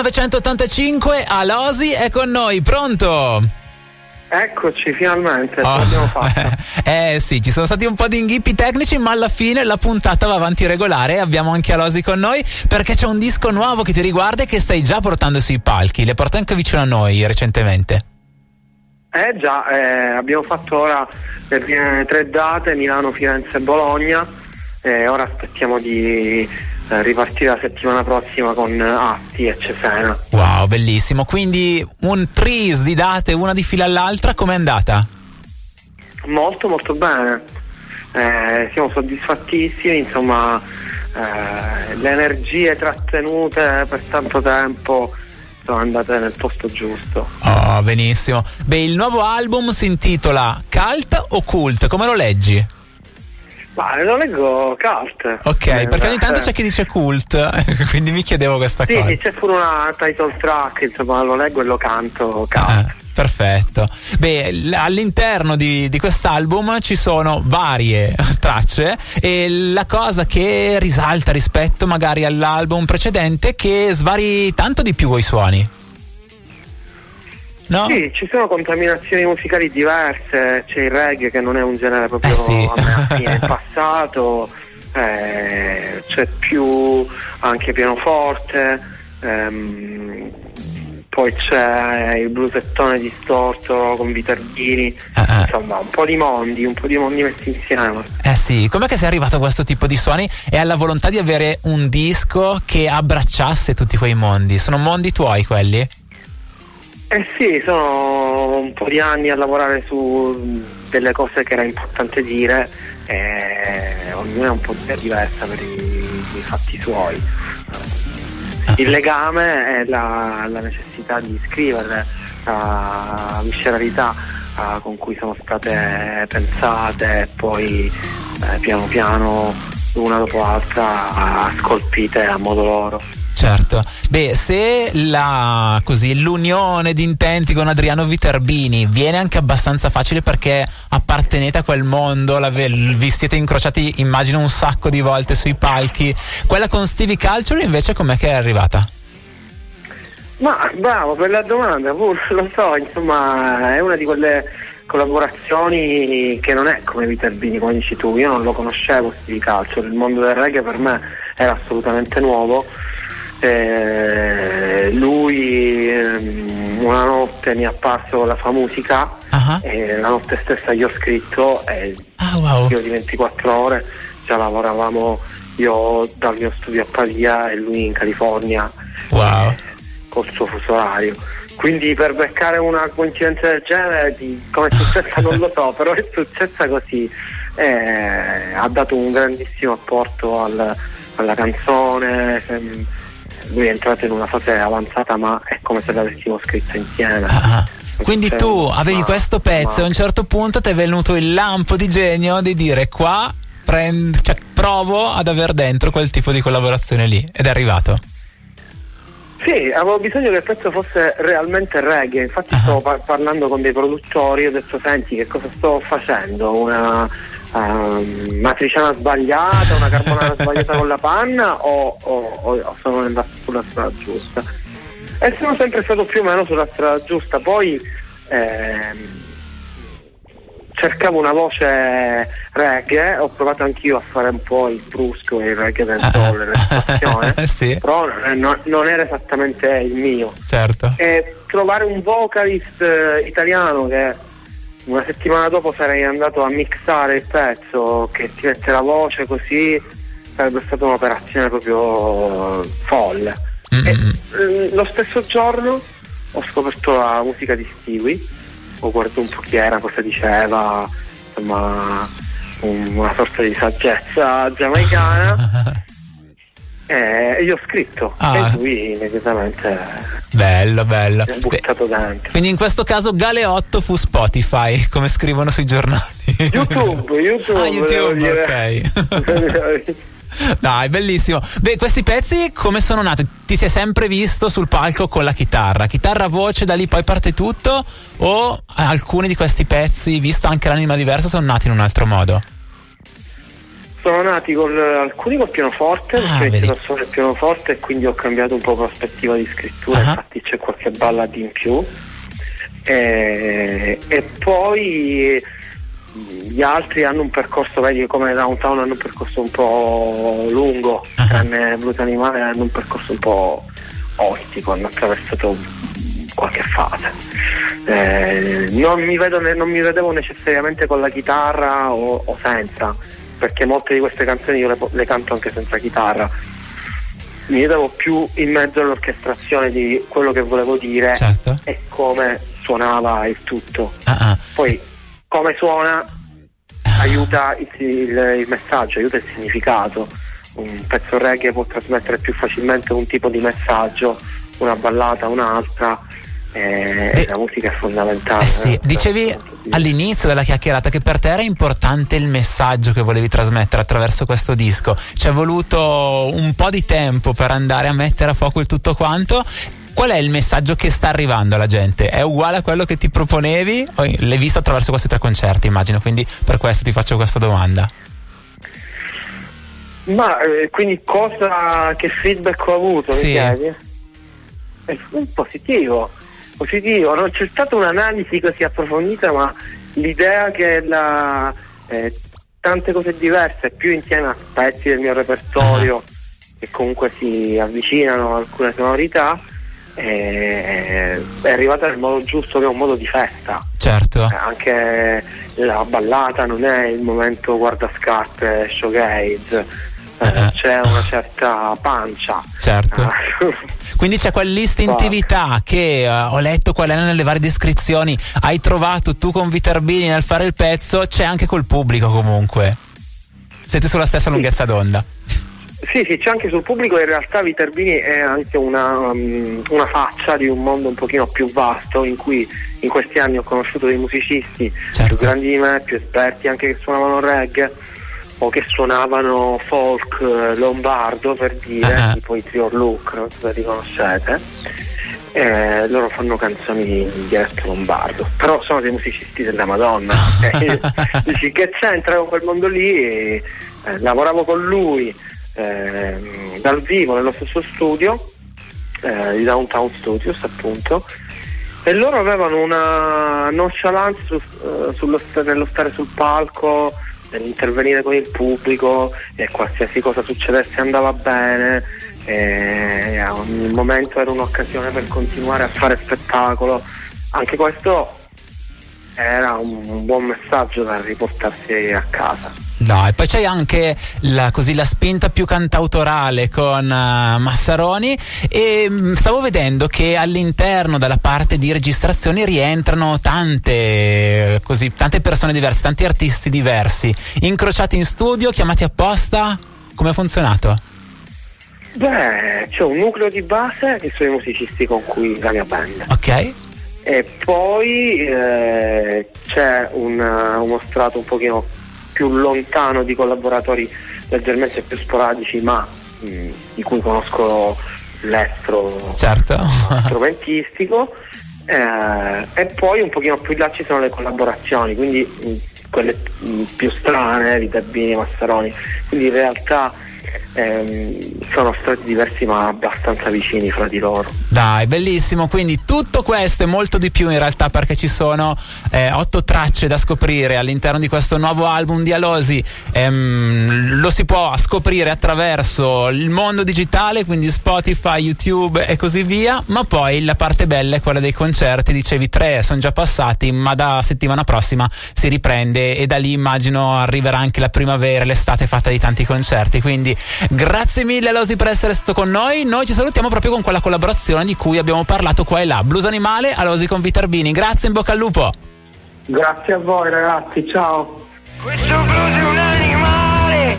1985 Alosi è con noi, pronto? Eccoci, finalmente, oh. l'abbiamo fatta. eh sì, ci sono stati un po' di inghippi tecnici, ma alla fine la puntata va avanti regolare. Abbiamo anche Alosi con noi perché c'è un disco nuovo che ti riguarda e che stai già portando sui palchi. Le porta anche vicino a noi recentemente. Eh già, eh, abbiamo fatto ora le prime tre date, Milano, Firenze e Bologna. E ora aspettiamo di eh, ripartire la settimana prossima con Atti e Cesena. Wow, bellissimo. Quindi un tris di date, una di fila all'altra, com'è andata? Molto, molto bene. Eh, siamo soddisfattissimi, insomma, eh, le energie trattenute per tanto tempo sono andate nel posto giusto. Oh, benissimo. Beh, il nuovo album si intitola Cult o Cult? Come lo leggi? Ma lo leggo cult. Ok, eh, perché ogni tanto c'è chi dice cult, quindi mi chiedevo questa sì, cosa. Sì, c'è pure una title track, insomma, lo leggo e lo canto cult. Ah, perfetto. Beh, all'interno di, di quest'album ci sono varie tracce e la cosa che risalta rispetto magari all'album precedente è che svari tanto di più i suoni. No? Sì, ci sono contaminazioni musicali diverse, c'è il reggae che non è un genere proprio eh sì. a me in passato, eh, c'è più anche pianoforte, ehm, poi c'è il blusettone distorto con Viterbini, uh-huh. insomma un po' di mondi, un po' di mondi messi insieme. Eh sì, com'è che sei arrivato a questo tipo di suoni e alla volontà di avere un disco che abbracciasse tutti quei mondi? Sono mondi tuoi quelli? Eh sì, sono un po' di anni a lavorare su delle cose che era importante dire e ognuno è un po' diversa per i, i fatti suoi. Il legame è la, la necessità di scrivere, la visceralità uh, con cui sono state pensate e poi eh, piano piano una dopo l'altra scolpite a modo loro. Certo, beh, se la, così, l'unione di intenti con Adriano Viterbini viene anche abbastanza facile perché appartenete a quel mondo, vi siete incrociati immagino un sacco di volte sui palchi, quella con Stevie Culture invece com'è che è arrivata? Ma bravo per la domanda, lo so, insomma è una di quelle collaborazioni che non è come Viterbini, come dici tu, io non lo conoscevo Stevie Culture, il mondo del reggae per me era assolutamente nuovo eh, lui ehm, una notte mi ha apparso la sua musica uh-huh. e la notte stessa gli ho scritto e ah, wow. io di 24 ore già lavoravamo io dal mio studio a Pavia e lui in California wow. eh, col suo fuso orario quindi per beccare una coincidenza del genere di, come è successa non lo so però è successa così eh, ha dato un grandissimo apporto al, alla canzone ehm, lui è entrato in una fase avanzata ma è come se l'avessimo scritto insieme. Ah, quindi tu avevi questo pezzo e a un certo punto ti è venuto il lampo di genio di dire qua prend, cioè, provo ad aver dentro quel tipo di collaborazione lì ed è arrivato. Sì, avevo bisogno che il pezzo fosse realmente reggae, infatti uh-huh. stavo par- parlando con dei produttori, ho detto senti che cosa sto facendo, una uh, matriciana sbagliata, una carbonara sbagliata con la panna o, o, o sono andato sulla strada giusta? E sono sempre stato più o meno sulla strada giusta, poi ehm, cercavo una voce reggae, ho provato anch'io a fare un po' il brusco e il reggae del sole, l'espazione, sì. però non, non, era esattamente il mio. Certo. E trovare un vocalist eh, italiano che una settimana dopo sarei andato a mixare il pezzo che ti mette la voce così sarebbe stata un'operazione proprio folle. E, eh, lo stesso giorno ho scoperto la musica di Stewie ho guardato un po' chi era, cosa diceva insomma un, una sorta di saggezza giamaicana e io ho scritto ah. e lui immediatamente bello bello mi ha buttato dentro quindi in questo caso Galeotto fu Spotify come scrivono sui giornali YouTube YouTube, ah, YouTube ok Dai, bellissimo. Beh, questi pezzi come sono nati? Ti sei sempre visto sul palco con la chitarra? Chitarra, voce, da lì poi parte tutto? O alcuni di questi pezzi, visto anche l'anima diversa, sono nati in un altro modo? Sono nati con alcuni col pianoforte, Ah, perché ho vedi. suonare il pianoforte e quindi ho cambiato un po' prospettiva di scrittura, Ah. infatti c'è qualche ballad in più. E, e poi mh, gli altri hanno un percorso, vedi come Downtown hanno un percorso un po' lungo, Ah. tranne Blues Animale hanno un percorso un po' ostico, hanno attraversato qualche fase. Eh, non, mi vedo non mi vedevo necessariamente con la chitarra o, o senza, perché molte di queste canzoni io le, le canto anche senza chitarra. Mi vedevo più in mezzo all'orchestrazione di quello che volevo dire Certo. e come suonava il tutto. Ah, ah. Poi come suona aiuta il, il- il messaggio, aiuta il significato. Un pezzo reggae può trasmettere più facilmente un tipo di messaggio, una ballata un'altra. E Beh, la musica è fondamentale. Eh sì, eh, dicevi all'inizio della chiacchierata che per te era importante il messaggio che volevi trasmettere attraverso questo disco. Ci è voluto un po' di tempo per andare a mettere a fuoco il tutto quanto. Qual è il messaggio che sta arrivando alla gente? È uguale a quello che ti proponevi? L'hai visto attraverso questi tre concerti, immagino, quindi per questo ti faccio questa domanda. Ma eh, quindi cosa, che feedback ho avuto? mi Sì. chiedi? È positivo, positivo, non c'è stata un'analisi così approfondita, ma l'idea che la, eh, tante cose diverse, più insieme a pezzi del mio repertorio che comunque si avvicinano a alcune sonorità, eh, è arrivata nel modo giusto, che è un modo di festa. Certo. Eh, Anche la ballata non è il momento guardascarpe showgaze, eh, c'è una certa pancia. Certo. Quindi c'è quell'istintività che eh, ho letto qual è nelle varie descrizioni, hai trovato tu con Viterbini nel fare il pezzo, c'è anche col pubblico comunque. Siete sulla stessa lunghezza d'onda. Sì, sì, c'è anche sul pubblico, in realtà Viterbini è anche una, um, una faccia di un mondo un pochino più vasto in cui in questi anni ho conosciuto dei musicisti Certo. più grandi di me, più esperti anche che suonavano reggae o che suonavano folk eh, lombardo per dire, Ah. tipo i Trio Look, non so se li conoscete. Eh, loro fanno canzoni in dialetto lombardo, però sono dei musicisti della Madonna. Eh, Dici che c'entra con quel mondo lì? E, eh, lavoravo con lui ehm, dal vivo nello stesso studio, eh, di Downtown Studios appunto, e loro avevano una nonchalance su- eh, sullo nello stare sul palco, nell'intervenire con il pubblico e qualsiasi cosa succedesse andava bene. E a ogni momento era un'occasione per continuare a fare spettacolo. Anche questo era un buon messaggio da riportarsi a casa. Dai, poi c'hai anche la, così, la spinta più cantautorale con eh, Massaroni e mh, stavo vedendo che all'interno della parte di registrazioni rientrano tante, così, tante persone diverse, tanti artisti diversi, incrociati in studio, chiamati apposta. Come ha funzionato? Beh, c'è un nucleo di base che sono i musicisti con cui la mia band. Ok? E poi eh, c'è un, eh, uno strato un pochino più lontano di collaboratori leggermente più sporadici, ma mh, di cui conosco l'estro Certo. strumentistico. eh, e poi un pochino più in là ci sono le collaborazioni, quindi mh, quelle mh, più strane di Dabbini e Massaroni. Quindi in realtà ehm, sono stati diversi ma abbastanza vicini fra di loro. Dai, bellissimo. Quindi tutto questo e molto di più in realtà perché ci sono eh, otto tracce da scoprire all'interno di questo nuovo album di Alosi. Ehm, lo si può scoprire attraverso il mondo digitale, quindi Spotify, YouTube e così via. Ma poi la parte bella è quella dei concerti. Dicevi tre sono già passati, ma da settimana prossima si riprende e da lì immagino arriverà anche la primavera, l'estate fatta di tanti concerti. Quindi grazie mille Alosi per essere stato con noi. Noi ci salutiamo proprio con quella collaborazione di cui abbiamo parlato qua e là. Blues Animale, Alosi con Viterbini. Grazie, in bocca al lupo. Grazie a voi ragazzi, ciao! Questo blues è